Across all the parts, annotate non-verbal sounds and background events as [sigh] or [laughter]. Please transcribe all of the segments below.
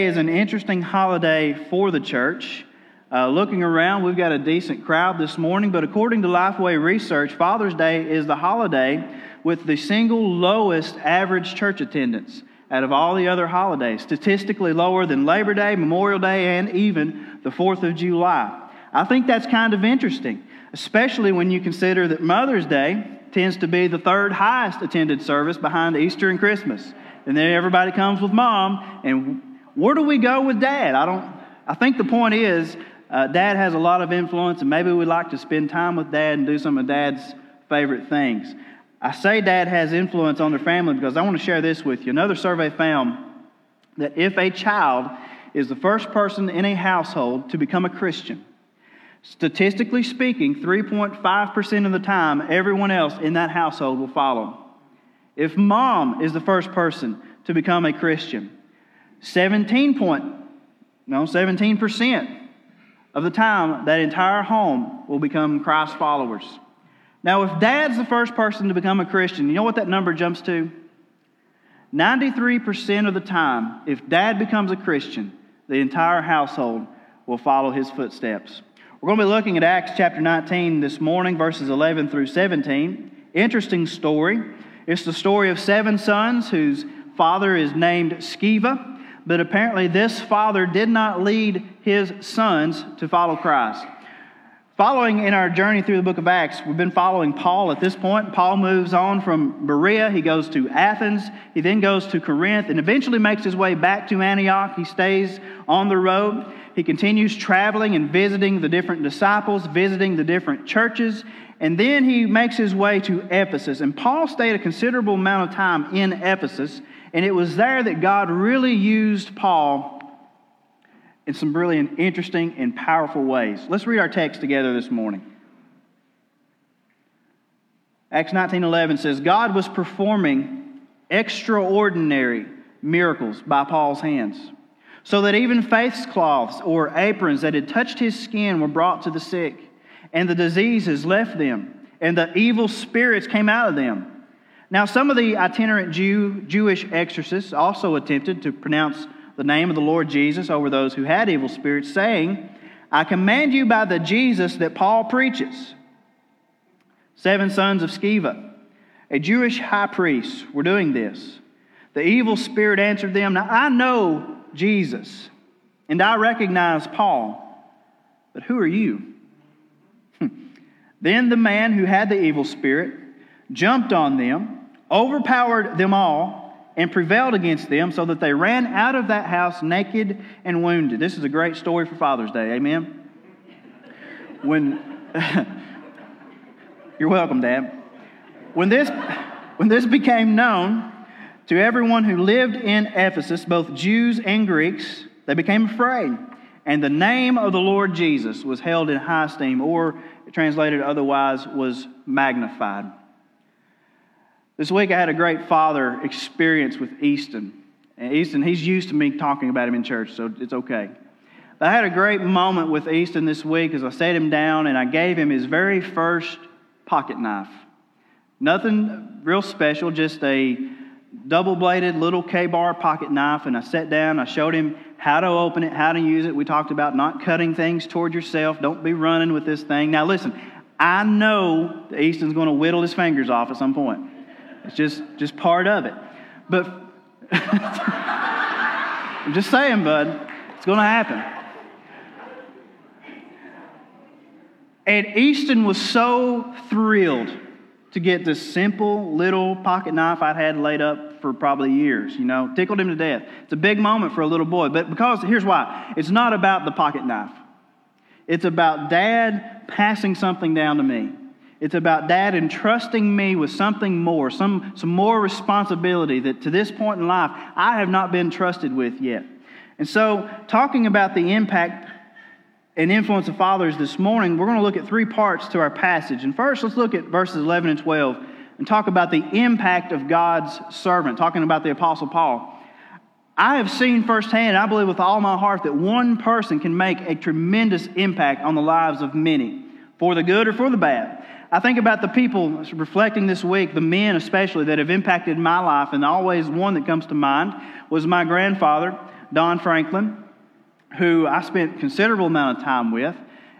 Is an interesting holiday for the church. Uh, looking around, we've got a decent crowd this morning, but according to Lifeway Research, Father's Day is the holiday with the single lowest average church attendance out of all the other holidays, statistically lower than Labor Day, Memorial Day, and even the 4th of July. I think that's kind of interesting, especially when you consider that Mother's Day tends to be the third highest attended service behind Easter and Christmas. And then everybody comes with mom, and where do we go with dad? I don't. I think the point is, uh, dad has a lot of influence, and maybe we'd like to spend time with dad and do some of dad's favorite things. I say dad has influence on their family because I want to share this with you. Another survey found that if a child is the first person in a household to become a Christian, statistically speaking, 3.5% of the time, everyone else in that household will follow. If mom is the first person to become a Christian, 17 point, no, 17% of the time, that entire home will become Christ followers. Now, if dad's the first person to become a Christian, you know what that number jumps to? 93% of the time, if dad becomes a Christian, the entire household will follow his footsteps. We're going to be looking at Acts chapter 19 this morning, verses 11 through 17. Interesting story. It's the story of seven sons whose father is named Sceva, but apparently this father did not lead his sons to follow Christ. Following in our journey through the book of Acts, we've been following Paul at this point. Paul moves on from Berea, he goes to Athens, he then goes to Corinth, and eventually makes his way back to Antioch. He stays on the road. He continues traveling and visiting the different disciples, visiting the different churches, and then he makes his way to Ephesus. And Paul stayed a considerable amount of time in Ephesus, and it was there that God really used Paul in some really interesting and powerful ways. Let's read our text together this morning. Acts 19:11 says God was performing extraordinary miracles by Paul's hands, so that even face cloths or aprons that had touched his skin were brought to the sick, and the diseases left them, and the evil spirits came out of them. Now some of the itinerant Jew, Jewish exorcists also attempted to pronounce the name of the Lord Jesus over those who had evil spirits, saying, I command you by the Jesus that Paul preaches. Seven sons of Sceva, a Jewish high priest, were doing this. The evil spirit answered them, Now I know Jesus, and I recognize Paul, but who are you? [laughs] then the man who had the evil spirit jumped on them, overpowered them all and prevailed against them so that they ran out of that house naked and wounded. This is a great story for Father's Day. Amen. When [laughs] You're welcome, Dad. When this when this became known to everyone who lived in Ephesus, both Jews and Greeks, they became afraid. And the name of the Lord Jesus was held in high esteem, or translated otherwise, was magnified. This week I had a great father experience with Easton. And Easton, he's used to me talking about him in church, so it's okay. But I had a great moment with Easton this week as I sat him down and I gave him his very first pocket knife. Nothing real special, just a double bladed little Ka-Bar pocket knife. And I sat down, I showed him how to open it, how to use it. We talked about not cutting things toward yourself. Don't be running with this thing. Now, listen, I know Easton's going to whittle his fingers off at some point. It's just, just part of it. But [laughs] I'm just saying, bud, it's going to happen. And Easton was so thrilled to get this simple little pocket knife I'd had laid up for probably years, you know, tickled him to death. It's a big moment for a little boy, but because here's why it's not about the pocket knife, it's about dad passing something down to me. It's about dad entrusting me with something more, some, some more responsibility that to this point in life I have not been trusted with yet. And so, talking about the impact and influence of fathers this morning, we're going to look at three parts to our passage. And first, let's look at verses 11 and 12 and talk about the impact of God's servant, talking about the Apostle Paul. I have seen firsthand, I believe with all my heart, that one person can make a tremendous impact on the lives of many, for the good or for the bad. I think about the people reflecting this week, the men especially, that have impacted my life, and always one that comes to mind was my grandfather, Don Franklin, who I spent considerable amount of time with.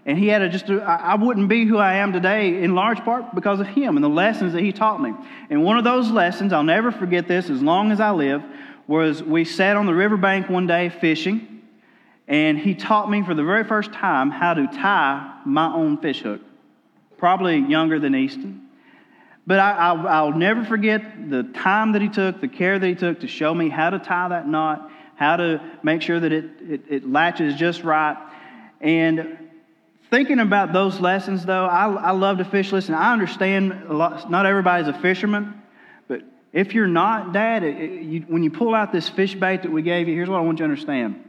And he had a, just, I wouldn't be who I am today in large part because of him and the lessons that he taught me. And one of those lessons, I'll never forget this as long as I live, was we sat on the riverbank one day fishing, and he taught me for the very first time how to tie my own fish hook. Probably younger than Easton. But I, will never forget the time that he took, the care that he took to show me how to tie that knot, how to make sure that it, it, it latches just right. And thinking about those lessons, though, I, I love to fish. Listen, I understand lot, not everybody's a fisherman, but if you're not, Dad, it, you, when you pull out this fish bait that we gave you, here's what I want you to understand.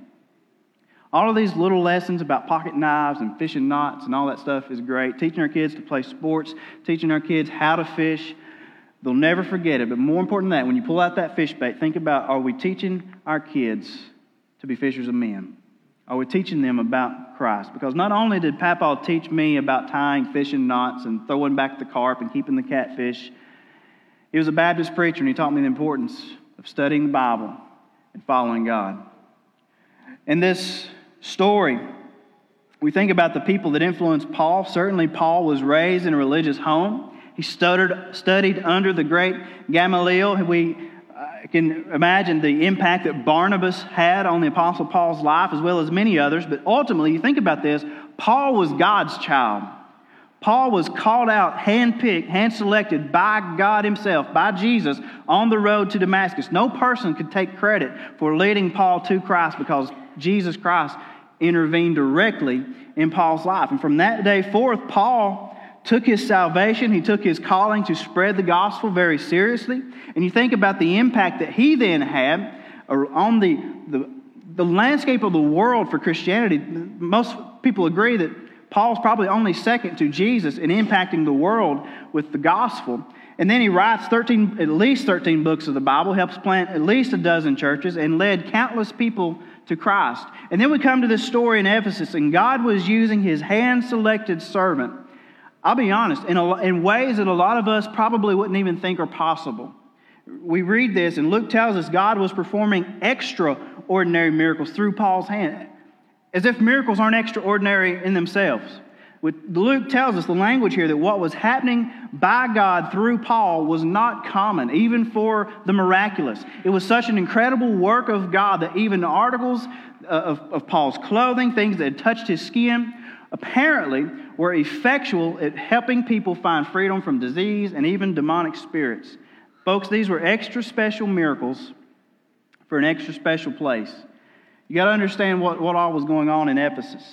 All of these little lessons about pocket knives and fishing knots and all that stuff is great. Teaching our kids to play sports, teaching our kids how to fish. They'll never forget it. But more important than that, when you pull out that fish bait, think about are we teaching our kids to be fishers of men? Are we teaching them about Christ? Because not only did Papa teach me about tying fishing knots and throwing back the carp and keeping the catfish, he was a Baptist preacher and he taught me the importance of studying the Bible and following God. In this story, we think about the people that influenced Paul. Certainly, Paul was raised in a religious home. He studied, studied under the great Gamaliel. We uh, can imagine the impact that Barnabas had on the Apostle Paul's life, as well as many others. But ultimately, you think about this Paul was God's child. Paul was called out, handpicked, hand selected by God Himself, by Jesus, on the road to Damascus. No person could take credit for leading Paul to Christ because Jesus Christ intervened directly in Paul's life. And from that day forth, Paul took his salvation, he took his calling to spread the gospel very seriously. And you think about the impact that he then had on the, the, the landscape of the world for Christianity. Most people agree that Paul's probably only second to Jesus in impacting the world with the gospel. And then he writes 13, at least 13 books of the Bible, helps plant at least a dozen churches, and led countless people to Christ. And then we come to this story in Ephesus, and God was using his hand selected servant, I'll be honest, in, a, in ways that a lot of us probably wouldn't even think are possible. We read this, and Luke tells us God was performing extraordinary miracles through Paul's hand as if miracles aren't extraordinary in themselves. Luke tells us the language here that what was happening by God through Paul was not common, even for the miraculous. It was such an incredible work of God that even the articles uh, of, of Paul's clothing, things that had touched his skin, apparently were effectual at helping people find freedom from disease and even demonic spirits. Folks, these were extra special miracles for an extra special place. You got to understand what, what all was going on in Ephesus.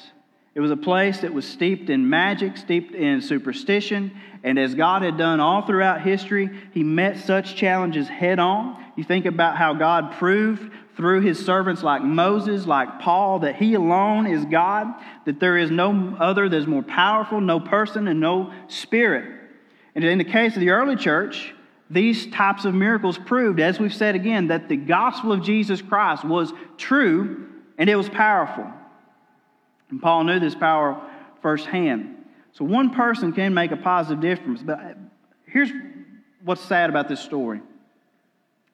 It was a place that was steeped in magic, steeped in superstition, and as God had done all throughout history, He met such challenges head on. You think about how God proved through His servants like Moses, like Paul, that He alone is God, that there is no other that's more powerful, no person, and no spirit. And in the case of the early church, these types of miracles proved, as we've said again, that the gospel of Jesus Christ was true and it was powerful. And Paul knew this power firsthand. So one person can make a positive difference. But here's what's sad about this story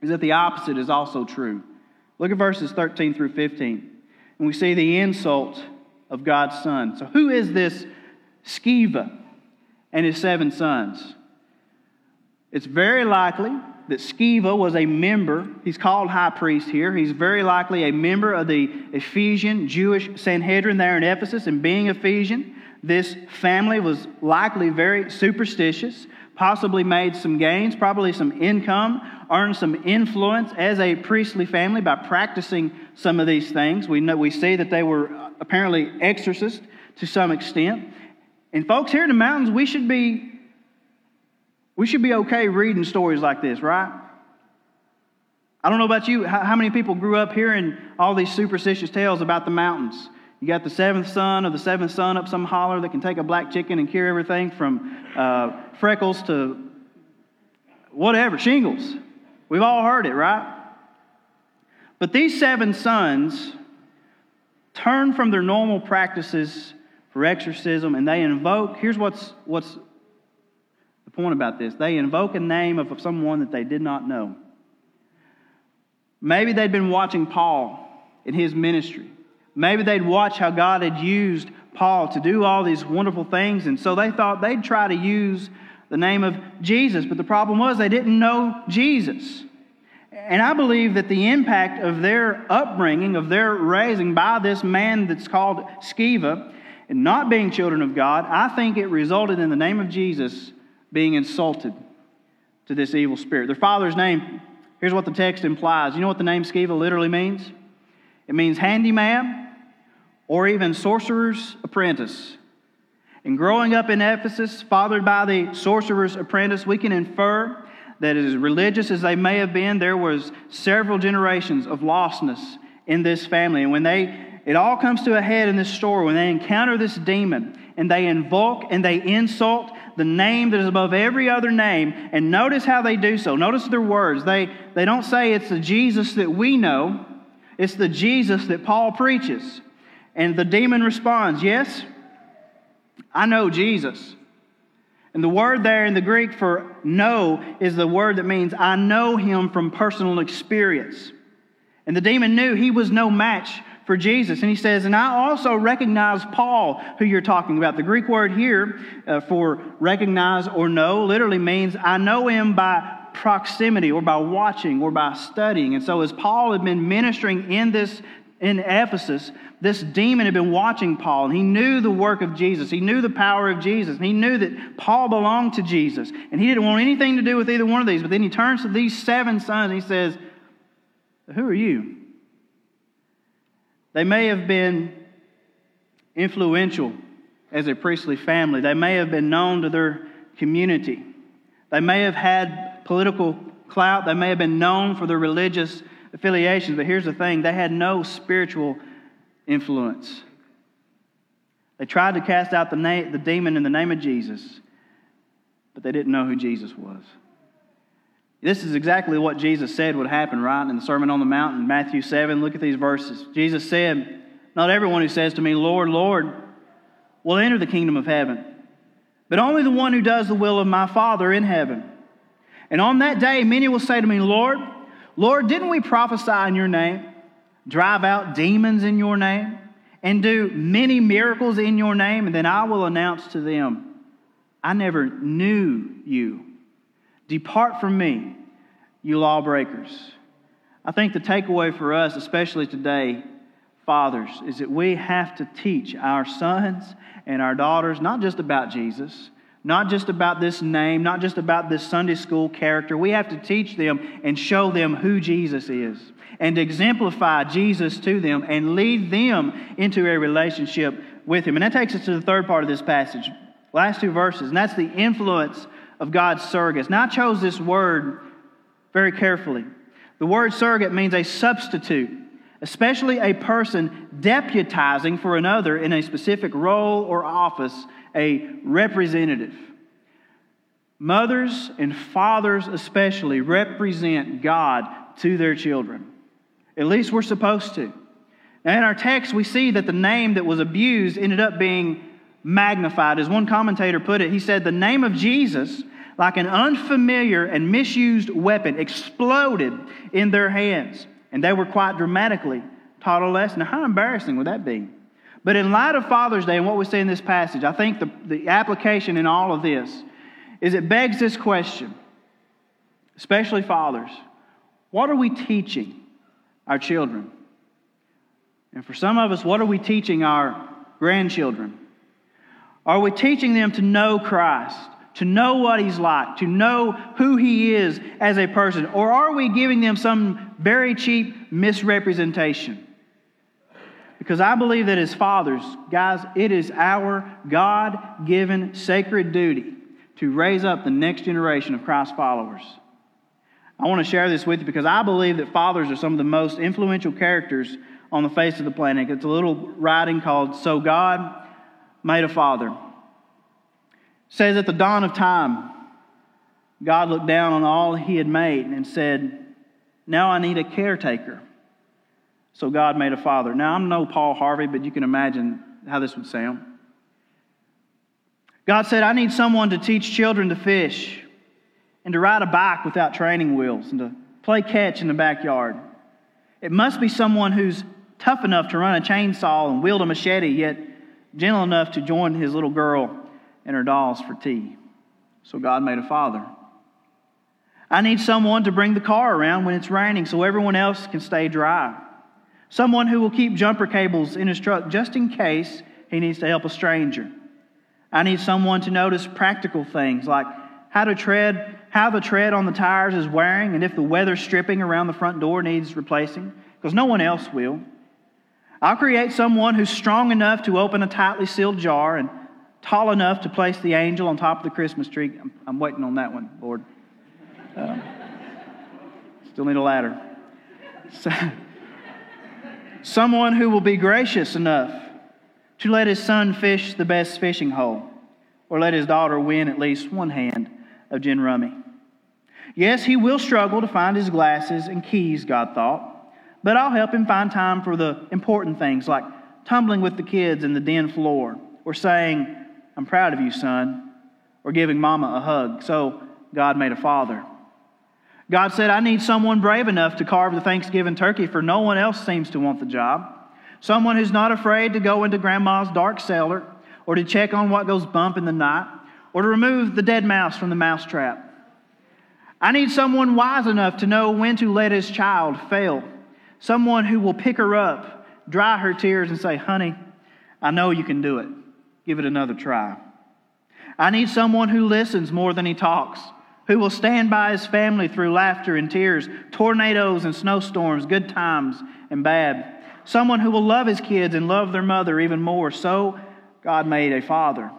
is that the opposite is also true. Look at verses 13 through 15. And we see the insult of God's son. So who is this Sceva and his seven sons? It's very likely that Sceva was a member, he's called high priest here. He's very likely a member of the Ephesian Jewish Sanhedrin there in Ephesus. And being Ephesian, this family was likely very superstitious, possibly made some gains, probably some income, earned some influence as a priestly family by practicing some of these things. We, know, we see that they were uh, apparently exorcists to some extent. And folks, here in the mountains, we should be we should be okay reading stories like this, right? I don't know about you, how, many people grew up hearing all these superstitious tales about the mountains? You got the seventh son of the seventh son up some holler that can take a black chicken and cure everything from uh, freckles to whatever, shingles. We've all heard it, right? But these seven sons turn from their normal practices for exorcism and they invoke, here's what's, what's point about this they invoke a name of someone that they did not know. Maybe they'd been watching Paul in his ministry. Maybe they'd watch how God had used Paul to do all these wonderful things, and so they thought they'd try to use the name of Jesus. But the problem was they didn't know Jesus. And I believe that the impact of their upbringing, of their raising by this man that's called Sceva, and not being children of God, I think it resulted in the name of Jesus being insulted to this evil spirit. Their father's name, here's what the text implies. You know what the name Sceva literally means? It means handyman or even sorcerer's apprentice. And growing up in Ephesus, fathered by the sorcerer's apprentice, we can infer that as religious as they may have been, there was several generations of lostness in this family. And when they it all comes to a head in this story when they encounter this demon and they invoke and they insult the name that is above every other name. And notice how they do so. Notice their words. They, they don't say it's the Jesus that we know, it's the Jesus that Paul preaches. And the demon responds, Yes, I know Jesus. And the word there in the Greek for know is the word that means I know him from personal experience. And the demon knew he was no match for Jesus. And he says, And I also recognize Paul, who you're talking about. The Greek word here uh, for recognize or know literally means I know him by proximity or by watching or by studying. And so, as Paul had been ministering in this in Ephesus, this demon had been watching Paul, and he knew the work of Jesus. He knew the power of Jesus, and he knew that Paul belonged to Jesus, and he didn't want anything to do with either one of these. But then he turns to these seven sons and he says, Who are you? They may have been influential as a priestly family, they may have been known to their community, they may have had political clout, they may have been known for their religious affiliations, but here's the thing. They had no spiritual influence. They tried to cast out the, na- the demon in the name of Jesus, but they didn't know who Jesus was. This is exactly what Jesus said would happen, right? In the Sermon on the Mount in Matthew 7. Look at these verses. Jesus said, Not everyone who says to me, Lord, Lord, will enter the kingdom of heaven, but only the one who does the will of my Father in heaven. And on that day, many will say to me, Lord, Lord, didn't we prophesy in your name, drive out demons in your name, and do many miracles in your name? And then I will announce to them, I never knew you. Depart from me, you lawbreakers. I think the takeaway for us, especially today, fathers, is that we have to teach our sons and our daughters not just about Jesus, not just about this name, not just about this Sunday school character. We have to teach them and show them who Jesus is and exemplify Jesus to them and lead them into a relationship with Him. And that takes us to the third part of this passage, last two verses, and that's the influence of God's surrogates. Now, I chose this word very carefully. The word surrogate means a substitute, especially a person deputizing for another in a specific role or office a representative. Mothers and fathers, especially, represent God to their children. At least we're supposed to. Now, in our text, we see that the name that was abused ended up being magnified. As one commentator put it, he said, The name of Jesus, like an unfamiliar and misused weapon, exploded in their hands. And they were quite dramatically taught a lesson. Now, how embarrassing would that be? But in light of Father's Day and what we see in this passage, I think the, the application in all of this is it begs this question, especially fathers what are we teaching our children? And for some of us, what are we teaching our grandchildren? Are we teaching them to know Christ, to know what He's like, to know who He is as a person? Or are we giving them some very cheap misrepresentation? Because I believe that as fathers, guys, it is our God given sacred duty to raise up the next generation of Christ followers. I want to share this with you because I believe that fathers are some of the most influential characters on the face of the planet. It's a little writing called So God Made a Father. It says at the dawn of time, God looked down on all he had made and said, Now I need a caretaker. So God made a father. Now I'm no Paul Harvey, but you can imagine how this would sound. God said, I need someone to teach children to fish and to ride a bike without training wheels and to play catch in the backyard. It must be someone who's tough enough to run a chainsaw and wield a machete, yet gentle enough to join his little girl and her dolls for tea. So God made a father. I need someone to bring the car around when it's raining so everyone else can stay dry. Someone who will keep jumper cables in his truck just in case he needs to help a stranger. I need someone to notice practical things like how to tread, how the tread on the tires is wearing, and if the weather stripping around the front door needs replacing, because no one else will. I'll create someone who's strong enough to open a tightly sealed jar and tall enough to place the angel on top of the Christmas tree. I'm, I'm waiting on that one, Lord. Uh, still need a ladder. So, someone who will be gracious enough to let his son fish the best fishing hole, or let his daughter win at least one hand of gin rummy. Yes, he will struggle to find his glasses and keys, God thought, but I'll help him find time for the important things like tumbling with the kids in the den floor, or saying, I'm proud of you, son, or giving mama a hug. So God made a father. God said, I need someone brave enough to carve the Thanksgiving turkey, for no one else seems to want the job. Someone who's not afraid to go into grandma's dark cellar or to check on what goes bump in the night or to remove the dead mouse from the mouse trap. I need someone wise enough to know when to let his child fail. Someone who will pick her up, dry her tears, and say, Honey, I know you can do it. Give it another try. I need someone who listens more than he talks, who will stand by his family through laughter and tears, tornadoes and snowstorms, good times and bad someone who will love his kids and love their mother even more. So God made a father.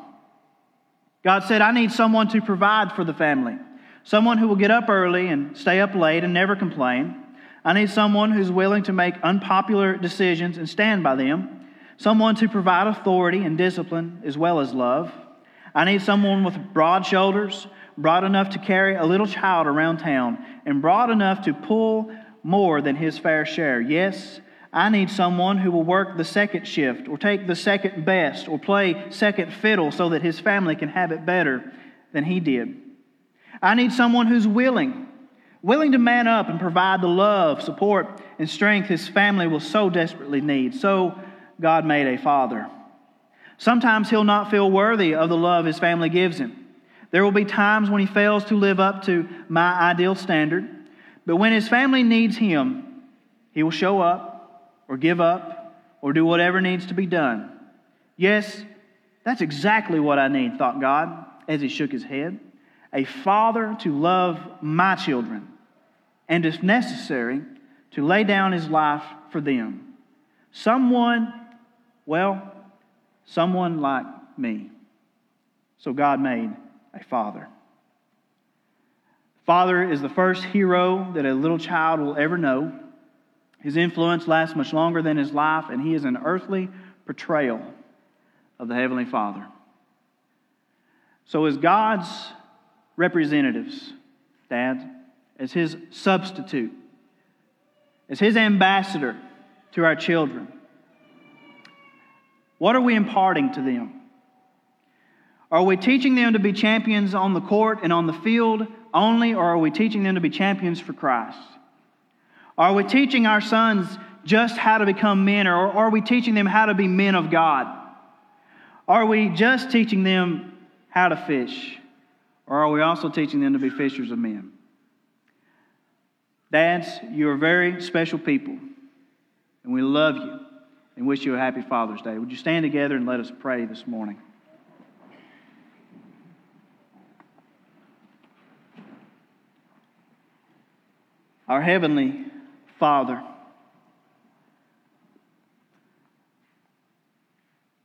God said, I need someone to provide for the family, someone who will get up early and stay up late and never complain. I need someone who's willing to make unpopular decisions and stand by them, someone to provide authority and discipline as well as love. I need someone with broad shoulders, broad enough to carry a little child around town, and broad enough to pull more than his fair share. Yes, I need someone who will work the second shift or take the second best or play second fiddle so that his family can have it better than he did. I need someone who's willing, willing to man up and provide the love, support, and strength his family will so desperately need. So God made a father. Sometimes he'll not feel worthy of the love his family gives him. There will be times when he fails to live up to my ideal standard, but when his family needs him, he will show up or give up or do whatever needs to be done. Yes, that's exactly what I need, thought God as he shook his head. A father to love my children, and if necessary, to lay down his life for them. Someone, well, someone like me. So God made a father. Father is the first hero that a little child will ever know. His influence lasts much longer than his life, and he is an earthly portrayal of the Heavenly Father. So, as God's representatives, Dad, as his substitute, as his ambassador to our children, what are we imparting to them? Are we teaching them to be champions on the court and on the field only, or are we teaching them to be champions for Christ? Are we teaching our sons just how to become men, or are we teaching them how to be men of God? Are we just teaching them how to fish, or are we also teaching them to be fishers of men? Dads, you are very special people, and we love you and wish you a happy Father's Day. Would you stand together and let us pray this morning? Our Heavenly Father.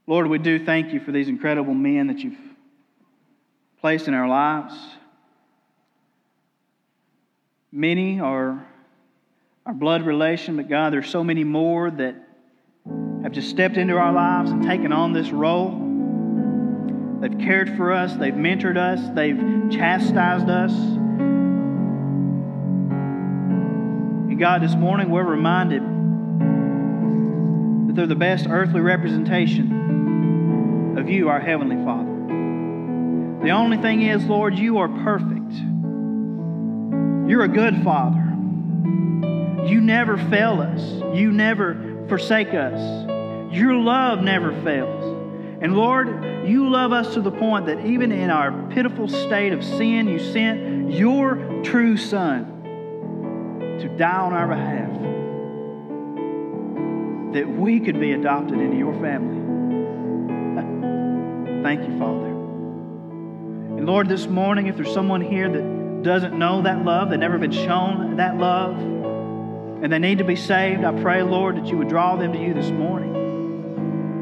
Lord, we do thank you for these incredible men that you've placed in our lives. Many are our blood relation, but God, there's so many more that have just stepped into our lives and taken on this role. They've cared for us, they've mentored us, they've chastised us. And God, this morning we're reminded that they're the best earthly representation of you, our Heavenly Father. The only thing is, Lord, you are perfect. You're a good Father. You never fail us. You never forsake us. Your love never fails. And Lord, you love us to the point that even in our pitiful state of sin, you sent your true Son to die on our behalf that we could be adopted into your family. [laughs] Thank you, Father. And Lord, this morning, if there's someone here that doesn't know that love, they've never been shown that love, and they need to be saved, I pray, Lord, that you would draw them to you this morning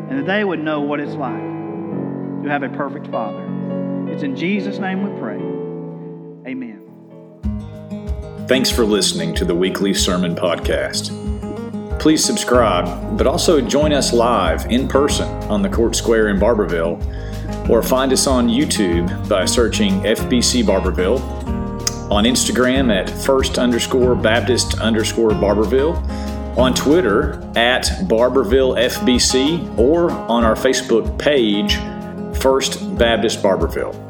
and that they would know what it's like to have a perfect Father. It's in Jesus' name we pray. Amen. Thanks for listening to the weekly sermon podcast. Please subscribe, but also join us live in person on the Court Square in Barbourville, or find us on YouTube by searching FBC Barbourville on Instagram at first underscore Baptist underscore Barbourville, on Twitter at Barbourville FBC, or on our Facebook page, First Baptist Barbourville.